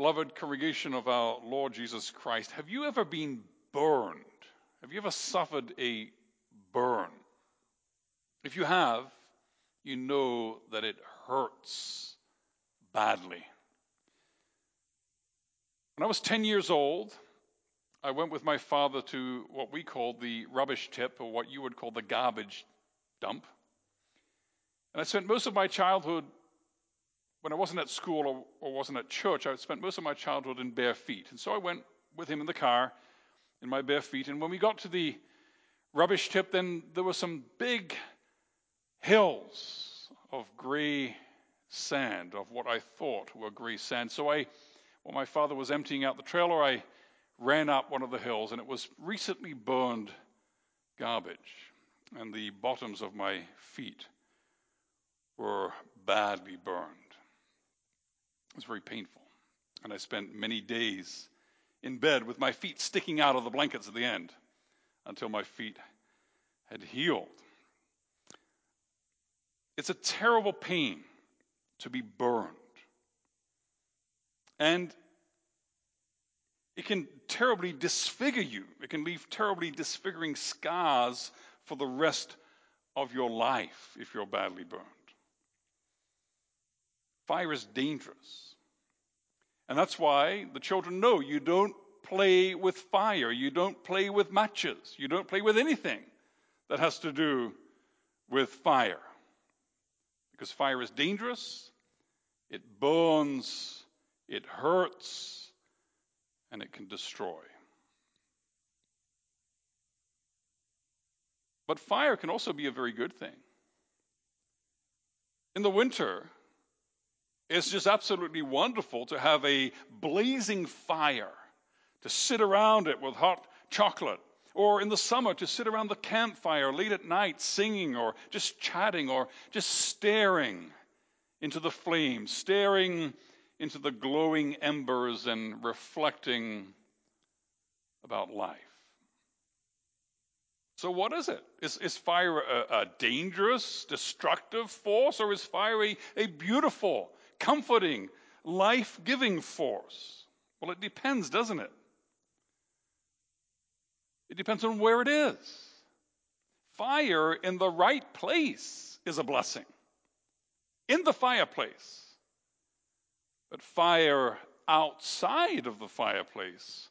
Beloved congregation of our Lord Jesus Christ, have you ever been burned? Have you ever suffered a burn? If you have, you know that it hurts badly. When I was 10 years old, I went with my father to what we called the rubbish tip, or what you would call the garbage dump. And I spent most of my childhood, when I wasn't at school or, or wasn't at church, I spent most of my childhood in bare feet. And so I went with him in the car in my bare feet. And when we got to the rubbish tip, then there were some big hills of gray sand, of what I thought were gray sand. So I, while my father was emptying out the trailer, I ran up one of the hills, and it was recently burned garbage. And the bottoms of my feet were badly burned. It was very painful. And I spent many days in bed with my feet sticking out of the blankets at the end until my feet had healed. It's a terrible pain to be burned. And it can terribly disfigure you. It can leave terribly disfiguring scars for the rest of your life if you're badly burned. Fire is dangerous. And that's why the children know you don't play with fire, you don't play with matches, you don't play with anything that has to do with fire because fire is dangerous, it burns, it hurts, and it can destroy. But fire can also be a very good thing. In the winter, it's just absolutely wonderful to have a blazing fire, to sit around it with hot chocolate or in the summer, to sit around the campfire late at night singing or just chatting or just staring into the flames, staring into the glowing embers and reflecting about life. So, what is it? Is, is fire a, a, dangerous, destructive force, or is fire a, a beautiful, comforting, life giving force? Well, it depends, doesn't it? It depends on where it is. Fire in the right place is a blessing, in the fireplace. But fire outside of the fireplace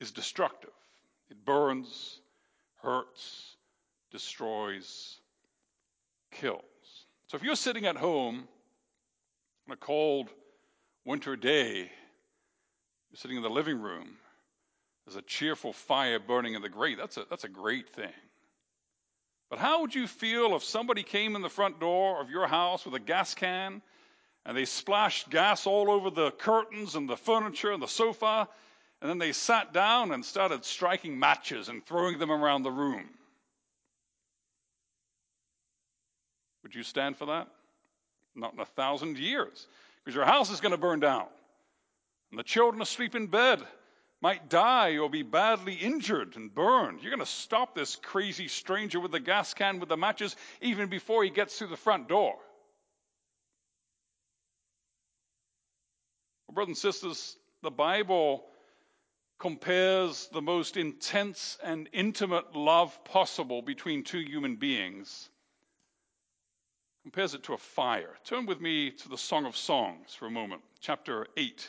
is destructive. It burns, hurts, destroys, kills. So if you're sitting at home on a cold winter day, you're sitting in the living room, there's a cheerful fire burning in the grate. That's a, that's a great thing. But how would you feel if somebody came in the front door of your house with a gas can and they splashed gas all over the curtains and the furniture and the sofa, and then they sat down and started striking matches and throwing them around the room? Would you stand for that? Not in a thousand years, because your house is going to burn down. And the children asleep in bed might die or be badly injured and burned. You're going to stop this crazy stranger with the gas can with the matches even before he gets through the front door. Well, brothers and sisters, the Bible compares the most intense and intimate love possible between two human beings compares it to a fire. Turn with me to the Song of Songs for a moment, chapter 8,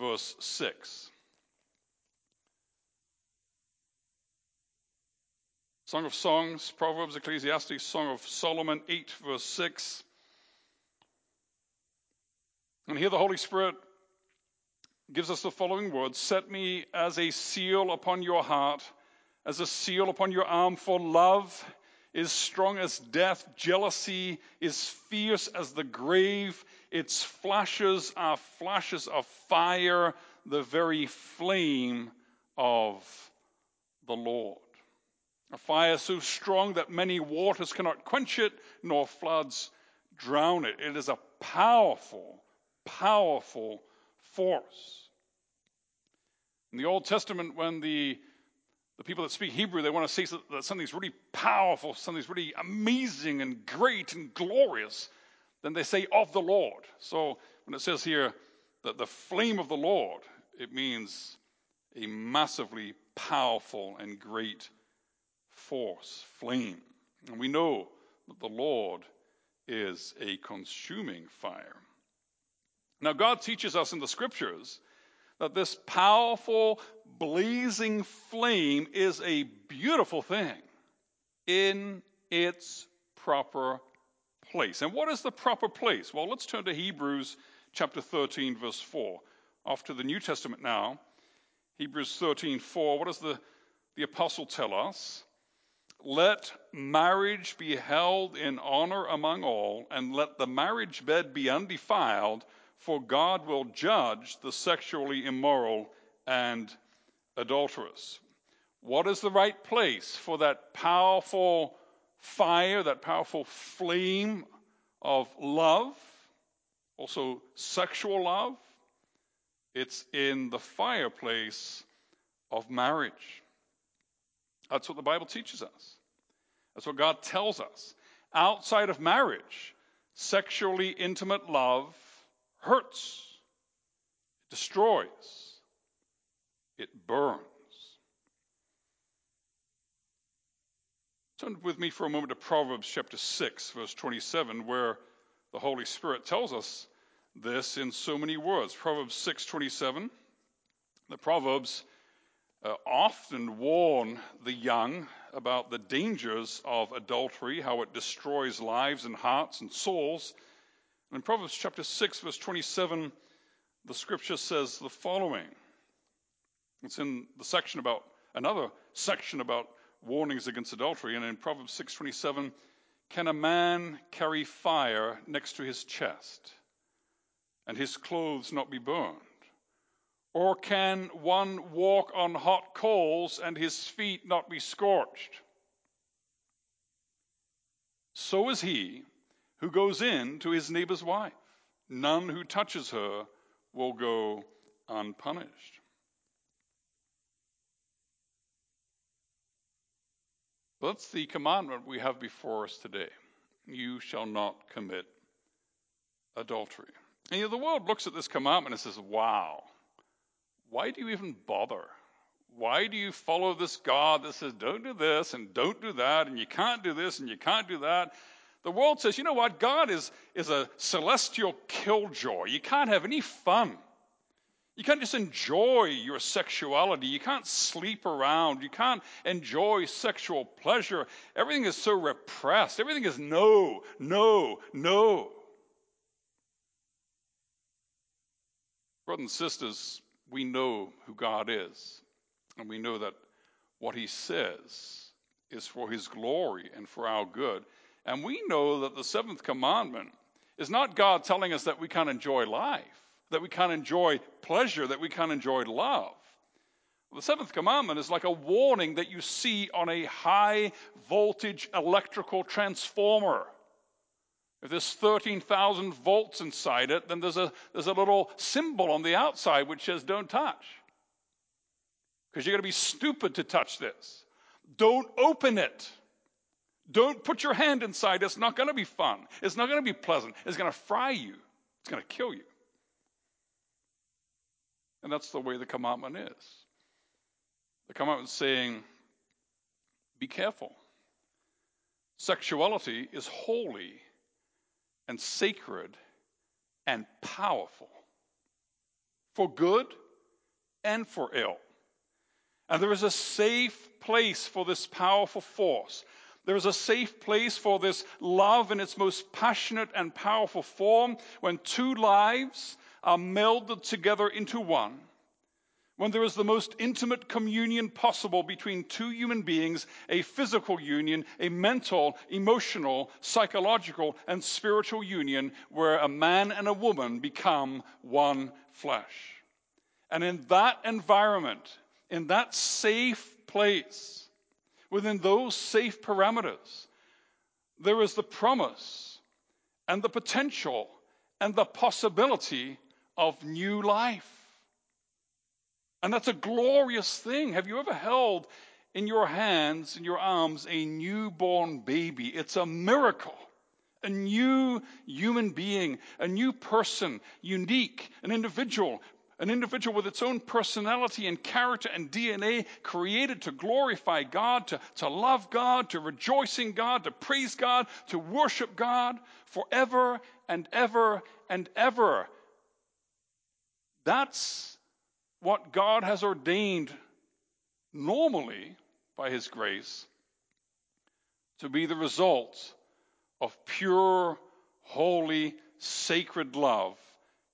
verse 6. Song of Songs, Proverbs, Ecclesiastes, Song of Solomon 8, verse 6. And here the Holy Spirit gives us the following words Set me as a seal upon your heart, as a seal upon your arm, for love is strong as death, jealousy is fierce as the grave, its flashes are flashes of fire, the very flame of the Lord. A fire so strong that many waters cannot quench it, nor floods drown it. It is a powerful, powerful force. In the Old Testament, when the, the people that speak Hebrew, they want to say that something's really powerful, something's really amazing and great and glorious, then they say of the Lord. So when it says here, that the flame of the Lord, it means a massively powerful and great force, flame. And we know that the Lord is a consuming fire. Now, God teaches us in the scriptures that this powerful, blazing flame is a beautiful thing in its proper place. And what is the proper place? Well, let's turn to Hebrews chapter 13, verse 4. Off to the New Testament now. Hebrews 13, 4. What does the, the apostle tell us? Let marriage be held in honor among all, and let the marriage bed be undefiled, for God will judge the sexually immoral and adulterous. What is the right place for that powerful fire, that powerful flame of love, also sexual love? It's in the fireplace of marriage. That's what the Bible teaches us. That's what God tells us. Outside of marriage, sexually intimate love hurts, it destroys, it burns. Turn with me for a moment to Proverbs chapter 6, verse 27, where the Holy Spirit tells us this in so many words. Proverbs 6:27. The Proverbs uh, often warn the young about the dangers of adultery, how it destroys lives and hearts and souls. In Proverbs chapter 6, verse 27, the scripture says the following. It's in the section about another section about warnings against adultery, and in Proverbs 6:27, can a man carry fire next to his chest and his clothes not be burned? Or can one walk on hot coals and his feet not be scorched? So is he who goes in to his neighbor's wife. None who touches her will go unpunished. That's the commandment we have before us today. You shall not commit adultery. And you know, the world looks at this commandment and says, wow, why do you even bother? Why do you follow this God that says, don't do this and don't do that, and you can't do this and you can't do that? The world says, you know what? God is, is a celestial killjoy. You can't have any fun. You can't just enjoy your sexuality. You can't sleep around. You can't enjoy sexual pleasure. Everything is so repressed. Everything is no, no, no. Brothers and sisters, we know who God is, and we know that what He says is for His glory and for our good. And we know that the seventh commandment is not God telling us that we can't enjoy life, that we can't enjoy pleasure, that we can't enjoy love. The seventh commandment is like a warning that you see on a high voltage electrical transformer. If there's 13,000 volts inside it, then there's a, there's a little symbol on the outside which says don't touch. Because you're going to be stupid to touch this. Don't open it. Don't put your hand inside. It's not going to be fun. It's not going to be pleasant. It's going to fry you. It's going to kill you. And that's the way the commandment is. The commandment is saying, be careful. Sexuality is holy and sacred and powerful for good and for ill. And there is a safe place for this powerful force. There is a safe place for this love in its most passionate and powerful form when two lives are melded together into one when there is the most intimate communion possible between two human beings, a physical union, a mental, emotional, psychological, and spiritual union where a man and a woman become one flesh. And in that environment, in that safe place, within those safe parameters, there is the promise and the potential and the possibility of new life. And that's a glorious thing. Have you ever held in your hands, in your arms, a newborn baby? It's a miracle. a new human being, a new person, unique, an individual, an individual with its own personality and character and DNA, created to glorify God, to, to love God, to rejoice in God, to praise God, to worship God forever and ever and ever. That's what God has ordained normally by His grace to be the result of pure, holy, sacred love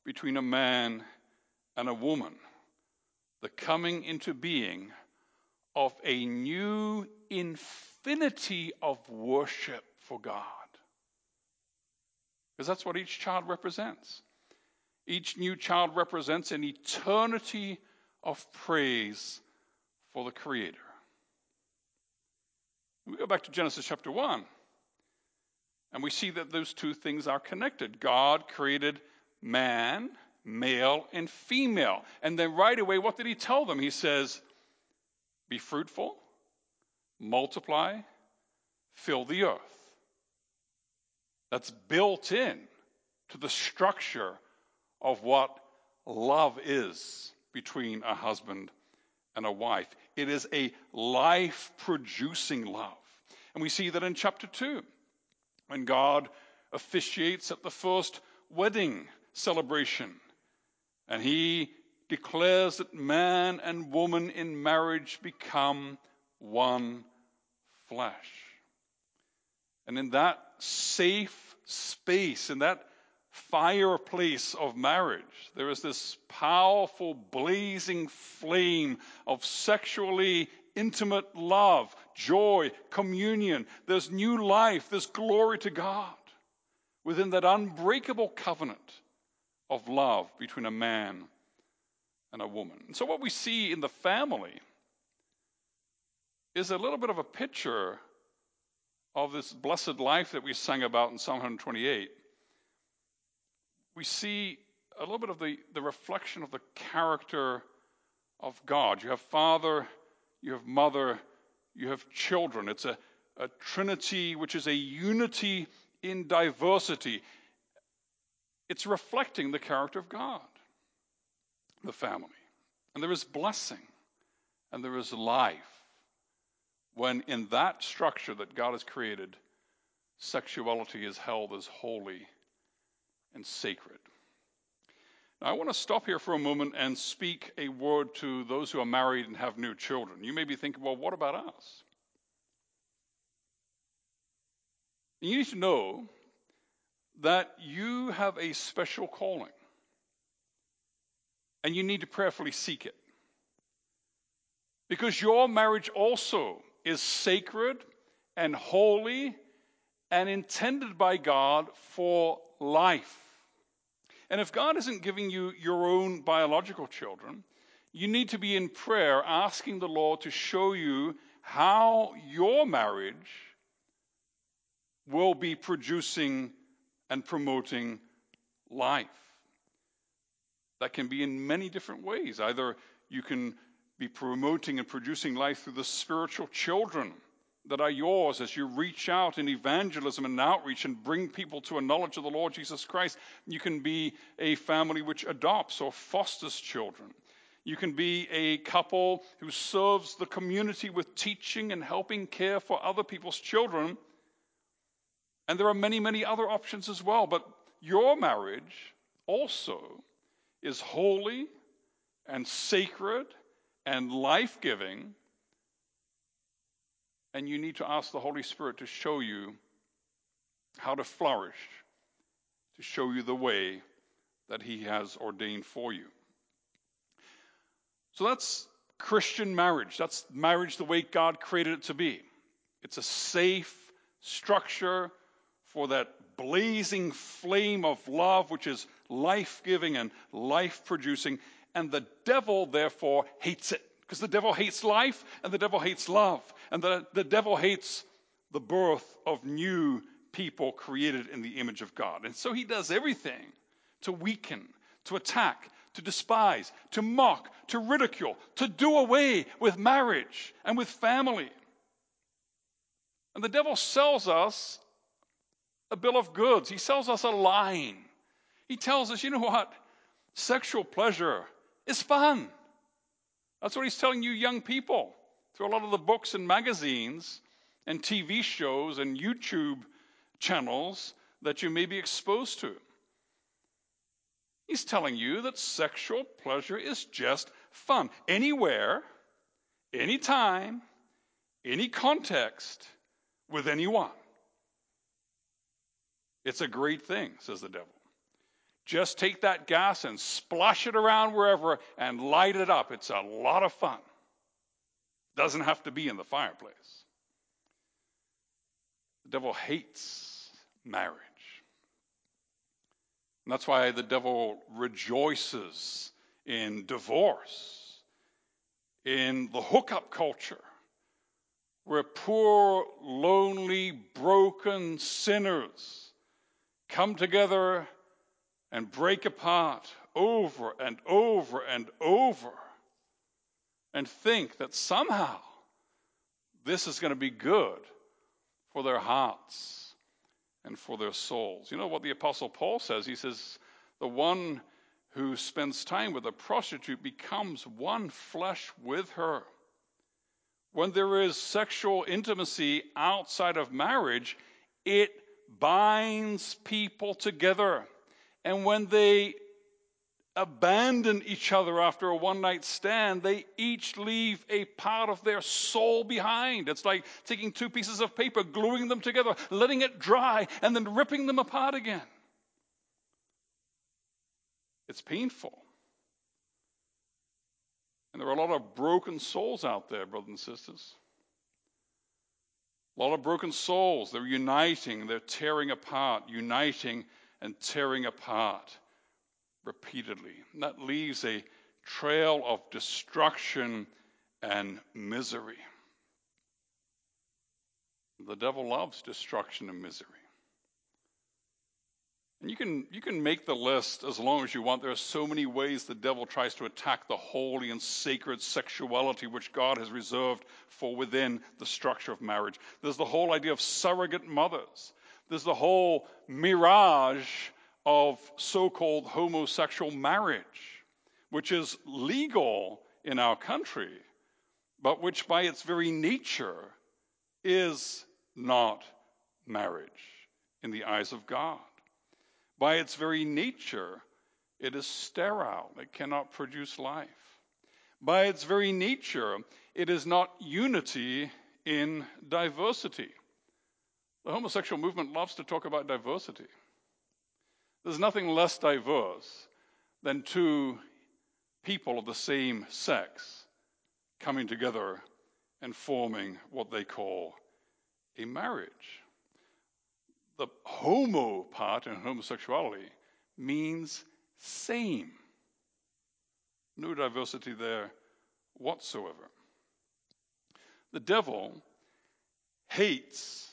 between a man and a woman. The coming into being of a new infinity of worship for God. Because that's what each child represents. Each new child represents an eternity of praise for the Creator. We go back to Genesis chapter 1, and we see that those two things are connected. God created man, male, and female. And then right away, what did he tell them? He says, Be fruitful, multiply, fill the earth. That's built in to the structure of what love is between a husband and a wife. It is a life producing love. And we see that in chapter 2, when God officiates at the first wedding celebration, and he declares that man and woman in marriage become one flesh. And in that safe space, in that fireplace of marriage. There is this powerful, blazing flame of sexually intimate love, joy, communion. There's new life, there's glory to God within that unbreakable covenant of love between a man and a woman. And so, what we see in the family is a little bit of a picture of this blessed life that we sang about in Psalm 128 we see a little bit of the, the reflection of the character of God. You have Father, you have Mother, you have children. It's a, a Trinity which is a unity in diversity. It's reflecting the character of God, the family. And there is blessing and there is life when, in that structure that God has created, sexuality is held as holy and sacred. Now, I want to stop here for a moment and speak a word to those who are married and have new children. You may be thinking, well, what about us? You need to know that you have a special calling, and you need to prayerfully seek it. Because your marriage also is sacred and holy and intended by God for life. And if God isn't giving you your own biological children, you need to be in prayer asking the Lord to show you how your marriage will be producing and promoting life. That can be in many different ways. Either you can be promoting and producing life through the spiritual children that are yours as you reach out in evangelism and outreach and bring people to a knowledge of the Lord Jesus Christ. You can be a family which adopts or fosters children. You can be a couple who serves the community with teaching and helping care for other people's children. And there are many, many other options as well. But your marriage also is holy and sacred and life giving and you need to ask the Holy Spirit to show you how to flourish, to show you the way that He has ordained for you. So that's Christian marriage. That's marriage the way God created it to be. It's a safe structure for that blazing flame of love, which is life giving and life producing. And the devil, therefore, hates it. Because the devil hates life and the devil hates love. And the, the devil hates the birth of new people created in the image of God. And so he does everything to weaken, to attack, to despise, to mock, to ridicule, to do away with marriage and with family. And the devil sells us a bill of goods. He sells us a line. He tells us, you know what? Sexual pleasure is fun. That's what he's telling you, young people, through a lot of the books and magazines and TV shows and YouTube channels that you may be exposed to. He's telling you that sexual pleasure is just fun. Anywhere, anytime, any context, with anyone. It's a great thing, says the devil. Just take that gas and splash it around wherever and light it up. It's a lot of fun. Doesn't have to be in the fireplace. The devil hates marriage. And that's why the devil rejoices in divorce, in the hookup culture, where poor, lonely, broken sinners come together and break apart over and over and over and think that somehow this is going to be good for their hearts and for their souls. You know what the Apostle Paul says? He says, The one who spends time with a prostitute becomes one flesh with her. When there is sexual intimacy outside of marriage, it binds people together. And when they abandon each other after a one night stand, they each leave a part of their soul behind. It's like taking two pieces of paper, gluing them together, letting it dry, and then ripping them apart again. It's painful. And there are a lot of broken souls out there, brothers and sisters. A lot of broken souls. They're uniting, they're tearing apart, uniting and tearing apart repeatedly. And that leaves a trail of destruction and misery. The devil loves destruction and misery. And you can, you can make the list as long as you want. There are so many ways the devil tries to attack the holy and sacred sexuality which God has reserved for within the structure of marriage. There's the whole idea of surrogate mothers. There's the whole mirage of so called homosexual marriage, which is legal in our country, but which by its very nature is not marriage in the eyes of God. By its very nature, it is sterile, it cannot produce life. By its very nature, it is not unity in diversity. The homosexual movement loves to talk about diversity. There's nothing less diverse than two people of the same sex coming together and forming what they call a marriage the homo part in homosexuality means same. No diversity there whatsoever. The devil hates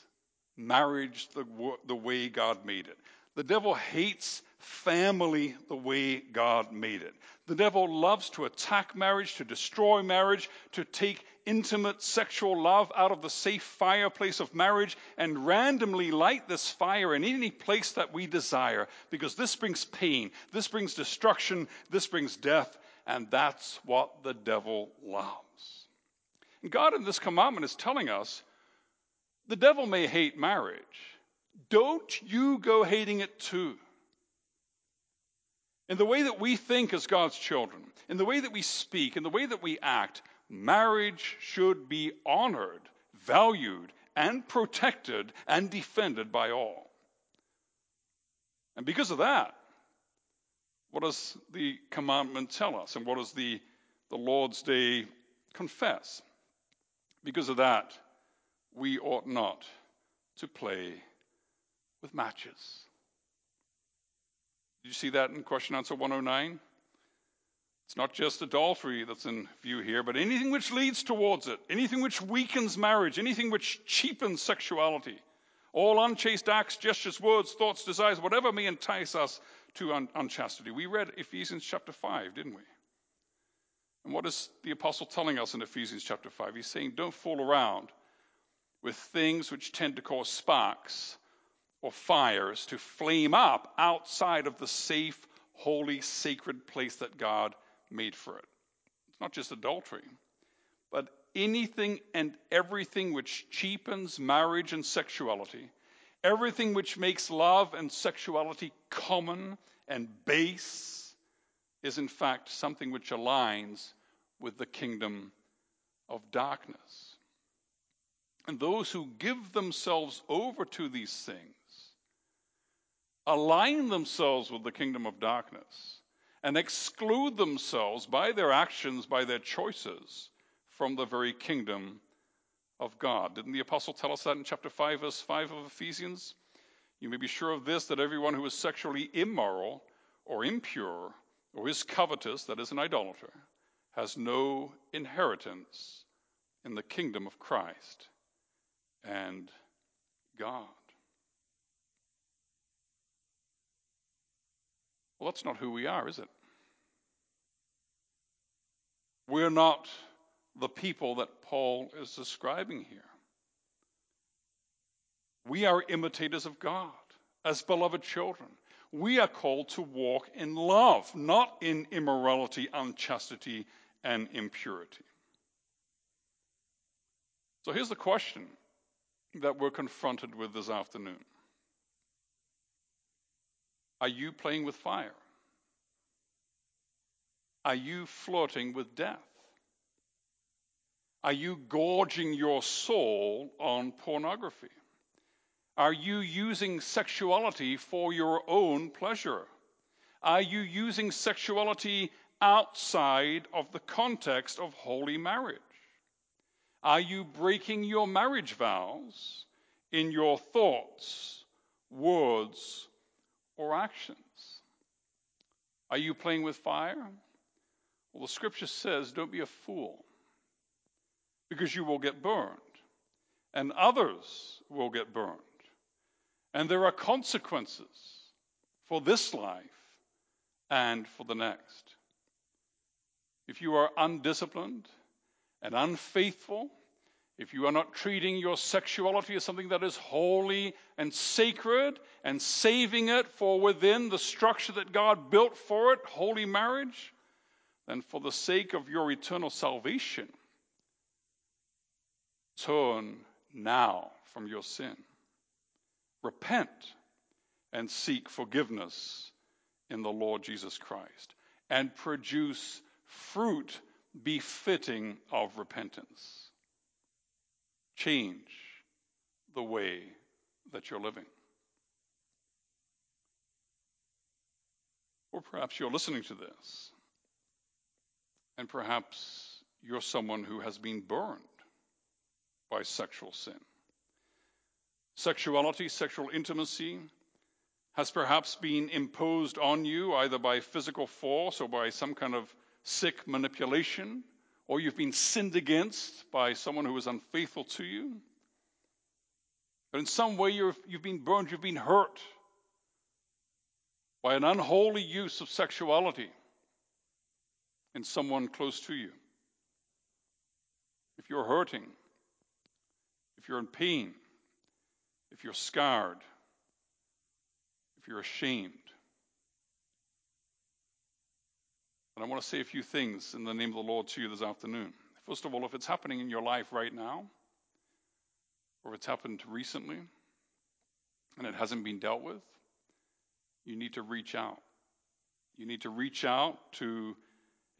marriage the, the way God made it. The devil hates family the way God made it. The devil loves to attack marriage, to destroy marriage, to take intimate sexual love out of the safe fireplace of marriage and randomly light this fire in any place that we desire because this brings pain, this brings destruction, this brings death, and that's what the devil loves. And God in this commandment is telling us the devil may hate marriage. Don't you go hating it too in the way that we think as God's children, in the way that we speak, in the way that we act, marriage should be honored, valued, and protected and defended by all. And because of that, what does the commandment tell us? And what does the, the Lord's Day confess? Because of that, we ought not to play with matches. Did you see that in question answer 109? It's not just adultery that's in view here, but anything which leads towards it, anything which weakens marriage, anything which cheapens sexuality, all unchaste acts, gestures, words, thoughts, desires, whatever may entice us to un- unchastity. We read Ephesians chapter 5, didn't we? And what is the apostle telling us in Ephesians chapter 5? He's saying, don't fool around with things which tend to cause sparks or fires to flame up outside of the safe, holy, sacred place that God made for it. It's not just adultery, but anything and everything which cheapens marriage and sexuality, everything which makes love and sexuality common and base, is in fact something which aligns with the kingdom of darkness. And those who give themselves over to these things align themselves with the kingdom of darkness and exclude themselves by their actions, by their choices, from the very kingdom of God. Didn't the apostle tell us that in chapter 5, verse 5 of Ephesians? You may be sure of this that everyone who is sexually immoral or impure or is covetous, that is, an idolater, has no inheritance in the kingdom of Christ and God. Well, that's not who we are, is it? We're not the people that Paul is describing here. We are imitators of God as beloved children. We are called to walk in love, not in immorality, unchastity, and impurity. So here's the question that we're confronted with this afternoon Are you playing with fire? Are you flirting with death? Are you gorging your soul on pornography? Are you using sexuality for your own pleasure? Are you using sexuality outside of the context of holy marriage? Are you breaking your marriage vows in your thoughts, words, or actions? Are you playing with fire? Well, the scripture says, don't be a fool, because you will get burned, and others will get burned. And there are consequences for this life and for the next. If you are undisciplined and unfaithful, if you are not treating your sexuality as something that is holy and sacred and saving it for within the structure that God built for it, holy marriage, then for the sake of your eternal salvation, turn now from your sin. Repent and seek forgiveness in the Lord Jesus Christ and produce fruit befitting of repentance. Change the way that you're living. Or perhaps you're listening to this, and perhaps you're someone who has been burned by sexual sin. Sexuality, sexual intimacy, has perhaps been imposed on you either by physical force or by some kind of sick manipulation, or you've been sinned against by someone who was unfaithful to you. But in some way, you have been burned, you've been hurt by an unholy use of sexuality in someone close to you. If you're hurting, if you're in pain, if you're scarred, if you're ashamed, And I want to say a few things in the name of the Lord to you this afternoon. First of all, if it's happening in your life right now, or it's happened recently and it hasn't been dealt with, you need to reach out. You need to reach out to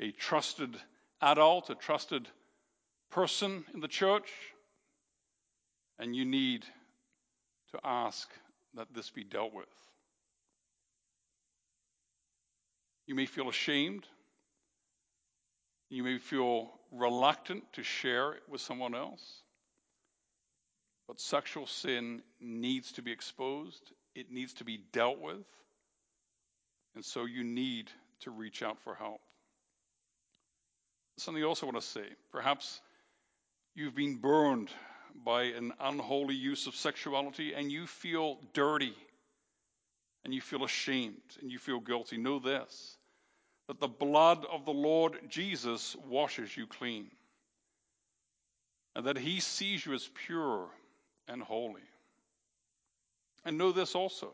a trusted adult, a trusted person in the church, and you need to ask that this be dealt with. You may feel ashamed you may feel reluctant to share it with someone else. But sexual sin needs to be exposed, it needs to be dealt with. And so you need to reach out for help. Something I also want to say perhaps you've been burned by an unholy use of sexuality and you feel dirty and you feel ashamed and you feel guilty. Know this that the blood of the Lord Jesus washes you clean, and that he sees you as pure and holy. And know this also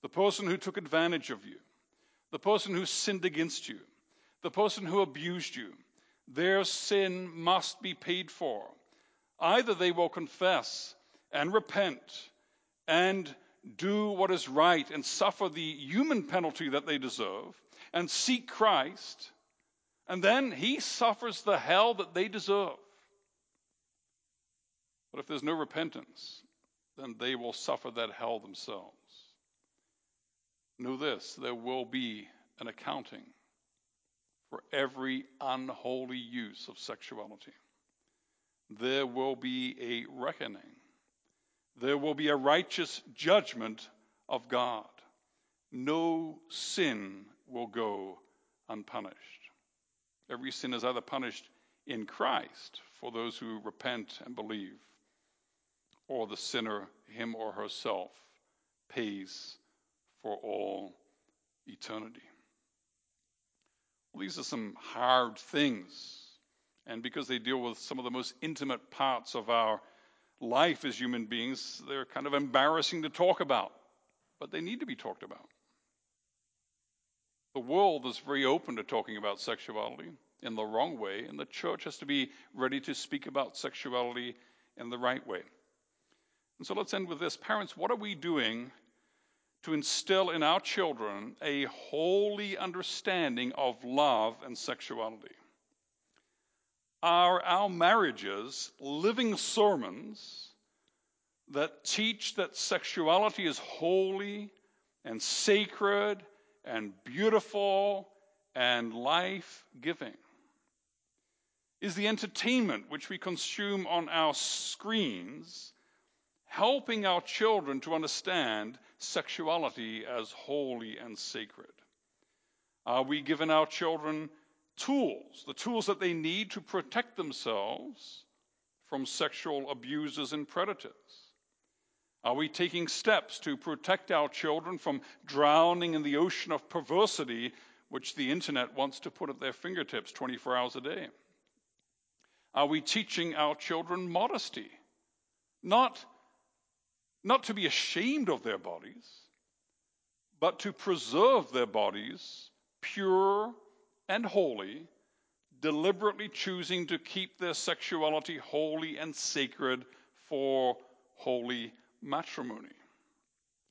the person who took advantage of you, the person who sinned against you, the person who abused you, their sin must be paid for. Either they will confess and repent and do what is right and suffer the human penalty that they deserve and seek Christ, and then he suffers the hell that they deserve. But if there's no repentance, then they will suffer that hell themselves. Know this there will be an accounting for every unholy use of sexuality. There will be a reckoning. There will be a righteous judgment of God. No sin will go unpunished. Every sin is either punished in Christ for those who repent and believe, or the sinner, him or herself, pays for all eternity. Well, these are some hard things. And because they deal with some of the most intimate parts of our life as human beings, they're kind of embarrassing to talk about. But they need to be talked about. The world is very open to talking about sexuality in the wrong way, and the church has to be ready to speak about sexuality in the right way. And so let's end with this. Parents, what are we doing to instill in our children a holy understanding of love and sexuality? Are our marriages living sermons that teach that sexuality is holy and sacred and beautiful and life giving? Is the entertainment which we consume on our screens helping our children to understand sexuality as holy and sacred? Are we giving our children tools, the tools that they need to protect themselves from sexual abusers and predators? Are we taking steps to protect our children from drowning in the ocean of perversity which the internet wants to put at their fingertips 24 hours a day? Are we teaching our children modesty? Not, not to be ashamed of their bodies, but to preserve their bodies pure and holy, deliberately choosing to keep their sexuality holy and sacred for holy matrimony.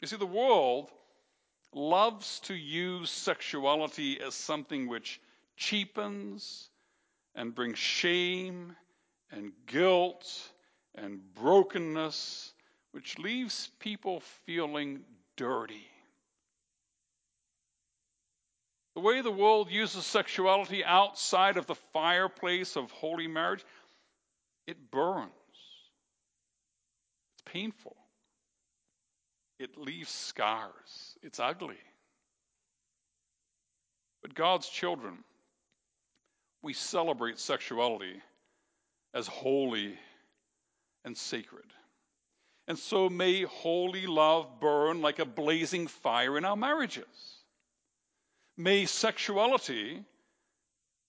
You see, the world loves to use sexuality as something which cheapens and brings shame and guilt and brokenness, which leaves people feeling dirty. The way the world uses sexuality outside of the fireplace of holy marriage, it burns. It's painful. It leaves scars. It's ugly. But God's children, we celebrate sexuality as holy and sacred. And so may holy love burn like a blazing fire in our marriages. May sexuality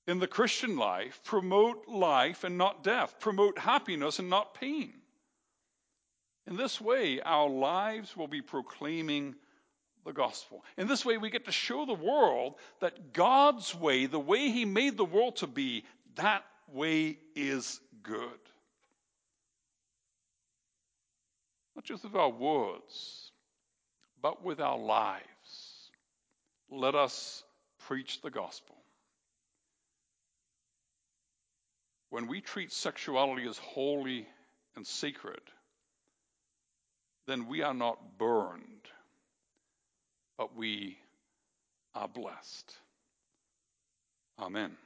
in the Christian life promote life and not death, promote happiness and not pain. In this way, our lives will be proclaiming the gospel. In this way, we get to show the world that God's way, the way He made the world to be, that way is good. Not just with our words, but with our lives. Let us preach the gospel. When we treat sexuality as holy and sacred, then we are not burned, but we are blessed. Amen.